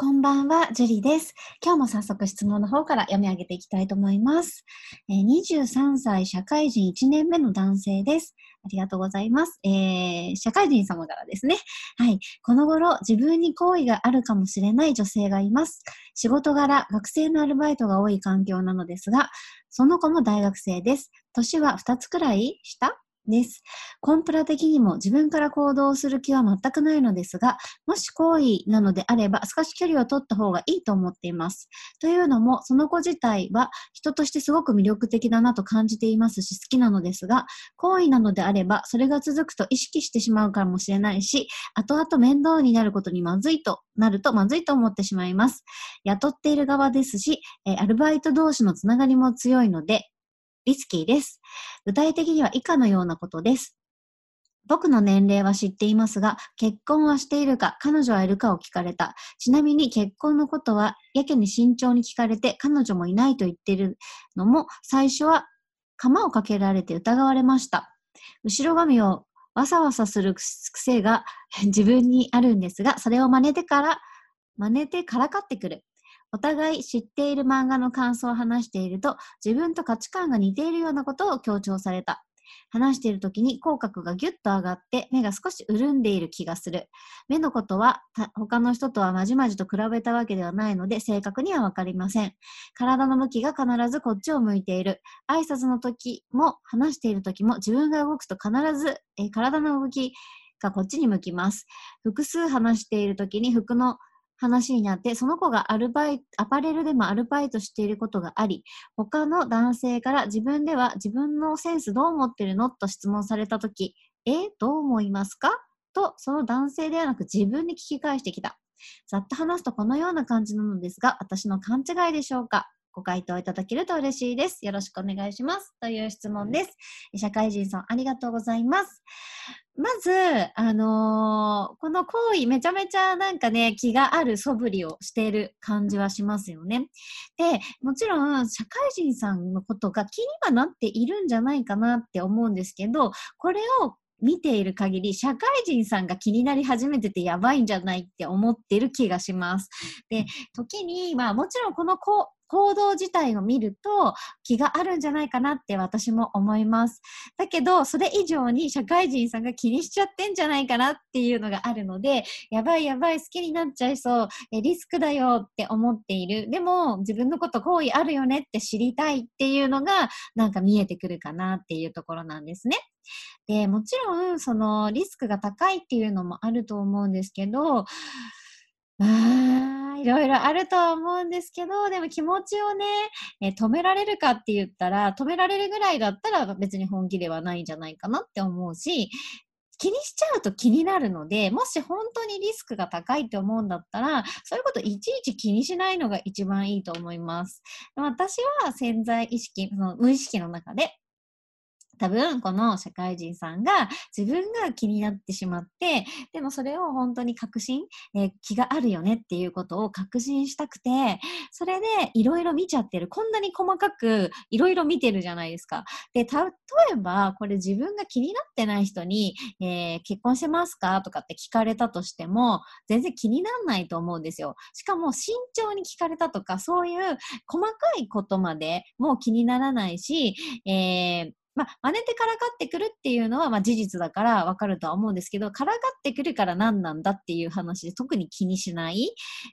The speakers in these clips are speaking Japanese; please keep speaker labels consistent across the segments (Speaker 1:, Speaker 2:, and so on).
Speaker 1: こんばんは、ジュリです。今日も早速質問の方から読み上げていきたいと思います。え、23歳、社会人1年目の男性です。ありがとうございます。えー、社会人様からですね。はい。この頃、自分に好意があるかもしれない女性がいます。仕事柄、学生のアルバイトが多い環境なのですが、その子も大学生です。年は2つくらい下？です。コンプラ的にも自分から行動する気は全くないのですが、もし好意なのであれば少し距離を取った方がいいと思っています。というのも、その子自体は人としてすごく魅力的だなと感じていますし、好きなのですが、好意なのであれば、それが続くと意識してしまうかもしれないし、後々面倒になることにまずいとなるとまずいと思ってしまいます。雇っている側ですし、アルバイト同士のつながりも強いので、リスキーです。具体的には以下のようなことです。僕の年齢は知っていますが、結婚はしているか、彼女はいるかを聞かれた。ちなみに結婚のことは、やけに慎重に聞かれて、彼女もいないと言っているのも、最初は釜をかけられて疑われました。後ろ髪をわさわさする癖が自分にあるんですが、それを真似てから、真似てからかってくる。お互い知っている漫画の感想を話していると、自分と価値観が似ているようなことを強調された。話している時に口角がギュッと上がって目が少し潤んでいる気がする。目のことは他の人とはまじまじと比べたわけではないので正確にはわかりません。体の向きが必ずこっちを向いている。挨拶の時も話している時も自分が動くと必ずえ体の動きがこっちに向きます。複数話している時に服の話になって、その子がアルバイト、アパレルでもアルバイトしていることがあり、他の男性から自分では自分のセンスどう思ってるのと質問されたとき、え、どう思いますか？と、その男性ではなく自分に聞き返してきた。ざっと話すとこのような感じなのですが、私の勘違いでしょうか？ご回答いただけると嬉しいです。よろしくお願いします。という質問です。社会人さん、ありがとうございます。まず、あのー、この行為、めちゃめちゃなんかね、気がある素振りをしている感じはしますよね。で、もちろん、社会人さんのことが気にはなっているんじゃないかなって思うんですけど、これを見ている限り、社会人さんが気になり始めててやばいんじゃないって思ってる気がします。で、時に、まあもちろんこの行行動自体を見ると気があるんじゃないかなって私も思います。だけど、それ以上に社会人さんが気にしちゃってんじゃないかなっていうのがあるので、やばいやばい好きになっちゃいそう、えリスクだよって思っている。でも、自分のこと好意あるよねって知りたいっていうのが、なんか見えてくるかなっていうところなんですね。で、もちろん、そのリスクが高いっていうのもあると思うんですけど、まあ、いろいろあるとは思うんですけど、でも気持ちをね、え止められるかって言ったら、止められるぐらいだったら別に本気ではないんじゃないかなって思うし、気にしちゃうと気になるので、もし本当にリスクが高いって思うんだったら、そういうこといちいち気にしないのが一番いいと思います。私は潜在意識、その無意識の中で多分この社会人さんが自分が気になってしまってでもそれを本当に確信、えー、気があるよねっていうことを確信したくてそれでいろいろ見ちゃってる。こんなに細かくいろいろ見てるじゃないですか。で例えばこれ自分が気になってない人に、えー、結婚してますか？とかって聞かれたとしても全然気にならないと思うんですよ。しかも慎重に聞かれたとかそういう細かいことまでもう気にならないし、えーまあ、真似てからかってくるっていうのは、まあ、事実だからわかるとは思うんですけど、からかってくるから何なんだっていう話で特に気にしない。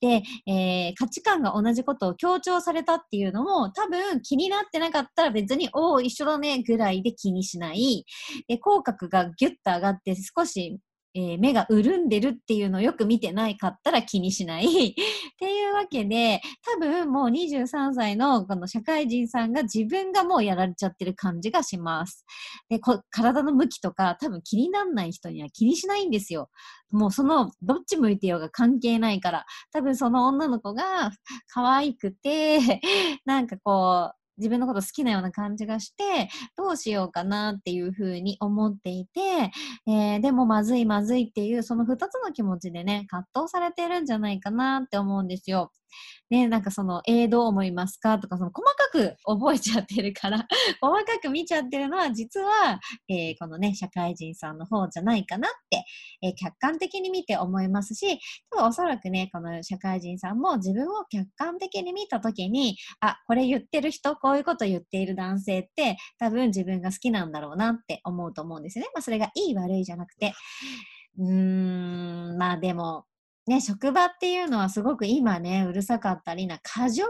Speaker 1: で、えー、価値観が同じことを強調されたっていうのも、多分気になってなかったら別に、おお、一緒だねぐらいで気にしない。で、口角がギュッと上がって少しえー、目が潤んでるっていうのをよく見てないかったら気にしない っていうわけで、多分もう23歳のこの社会人さんが自分がもうやられちゃってる感じがします。で、体の向きとか多分気にならない人には気にしないんですよ。もうそのどっち向いてようが関係ないから。多分その女の子が可愛くて、なんかこう、自分のこと好きなような感じがして、どうしようかなっていうふうに思っていて、えー、でもまずいまずいっていう、その二つの気持ちでね、葛藤されてるんじゃないかなって思うんですよ。ね、なんかその、えー、どう思いますかとか、その細かく覚えちゃってるから 細かく見ちゃってるのは、実は、えー、このね、社会人さんの方じゃないかなって、えー、客観的に見て思いますし、多分おそらくね、この社会人さんも自分を客観的に見たときに、あ、これ言ってる人、こういうこと言っている男性って、多分自分が好きなんだろうなって思うと思うんですよね。まあ、それがいい悪いじゃなくて。うーん、まあでも、ね、職場っていうのはすごく今ね、うるさかったりな、過剰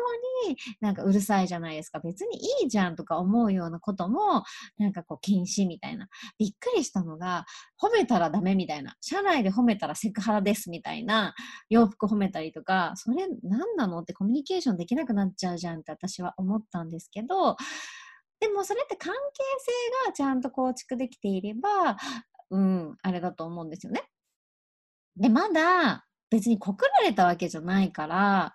Speaker 1: になんかうるさいじゃないですか。別にいいじゃんとか思うようなことも、なんかこう禁止みたいな。びっくりしたのが、褒めたらダメみたいな。社内で褒めたらセクハラですみたいな洋服褒めたりとか、それ何なのってコミュニケーションできなくなっちゃうじゃんって私は思ったんですけど、でもそれって関係性がちゃんと構築できていれば、うん、あれだと思うんですよね。で、まだ、別に告られたわけじゃないから、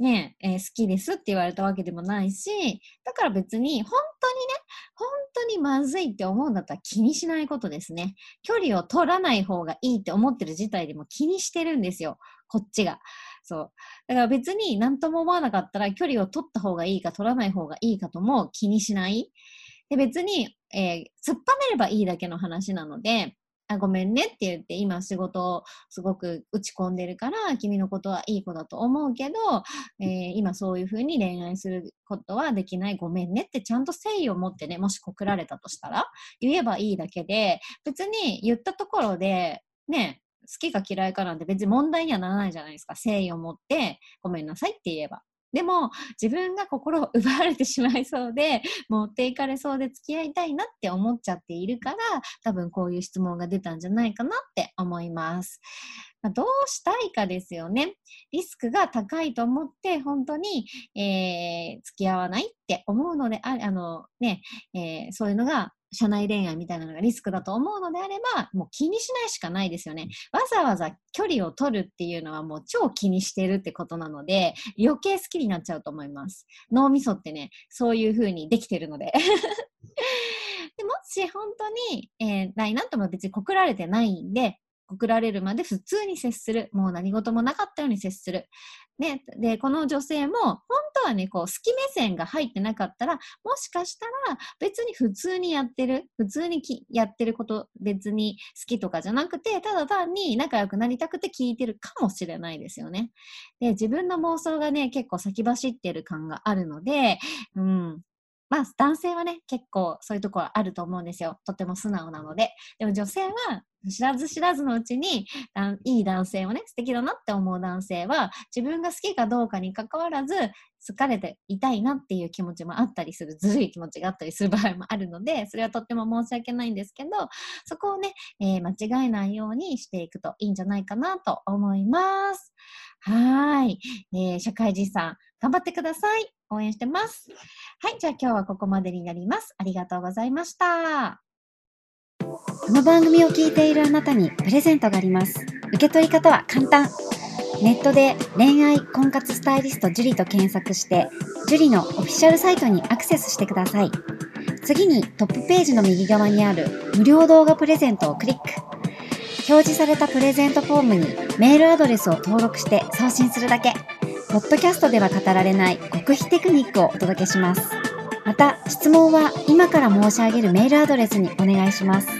Speaker 1: ねえー、好きですって言われたわけでもないし、だから別に本当にね、本当にまずいって思うんだったら気にしないことですね。距離を取らない方がいいって思ってる自体でも気にしてるんですよ。こっちが。そう。だから別に何とも思わなかったら距離を取った方がいいか取らない方がいいかとも気にしない。で別に、えー、突っぱめればいいだけの話なので、あごめんねって言って今仕事をすごく打ち込んでるから君のことはいい子だと思うけど、えー、今そういうふうに恋愛することはできないごめんねってちゃんと誠意を持ってねもし告られたとしたら言えばいいだけで別に言ったところでね好きか嫌いかなんて別に問題にはならないじゃないですか。誠意を持ってごめんなさいって言えば。でも自分が心を奪われてしまいそうで持っていかれそうで付き合いたいなって思っちゃっているから多分こういう質問が出たんじゃないかなって思います。どうしたいかですよね。リスクが高いと思って本当に、えー、付き合わないって思うのでああのね、えー、そういうのが社内恋愛みたいなのがリスクだと思うのであれば、もう気にしないしかないですよね。わざわざ距離を取るっていうのはもう超気にしてるってことなので、余計好きになっちゃうと思います。脳みそってね、そういう風にできてるので。でもし本当に、えー、ないなとも別に告られてないんで、告られるまで普通に接する。もう何事もなかったように接する。ね、で、この女性も、本当はね、こう、好き目線が入ってなかったら、もしかしたら別に普通にやってる、普通にやってること、別に好きとかじゃなくて、ただ単に仲良くなりたくて聞いてるかもしれないですよね。で、自分の妄想がね、結構先走ってる感があるので、うん、まあ、男性はね、結構そういうところあると思うんですよ。とても素直なので。でも女性は、知らず知らずのうちに、いい男性をね、素敵だなって思う男性は、自分が好きかどうかに関わらず、好かれていたいなっていう気持ちもあったりする、ずるい気持ちがあったりする場合もあるので、それはとっても申し訳ないんですけど、そこをね、えー、間違えないようにしていくといいんじゃないかなと思います。はい。えー、社会人さん、頑張ってください。応援してます。はい。じゃあ今日はここまでになります。ありがとうございました。この番組を聞いているあなたにプレゼントがあります。受け取り方は簡単。ネットで恋愛婚活スタイリスト樹と検索して、樹のオフィシャルサイトにアクセスしてください。
Speaker 2: 次にトップページの右側にある無料動画プレゼントをクリック。表示されたプレゼントフォームにメールアドレスを登録して送信するだけ。ポッドキャストでは語られない極秘テクニックをお届けします。また、質問は今から申し上げるメールアドレスにお願いします。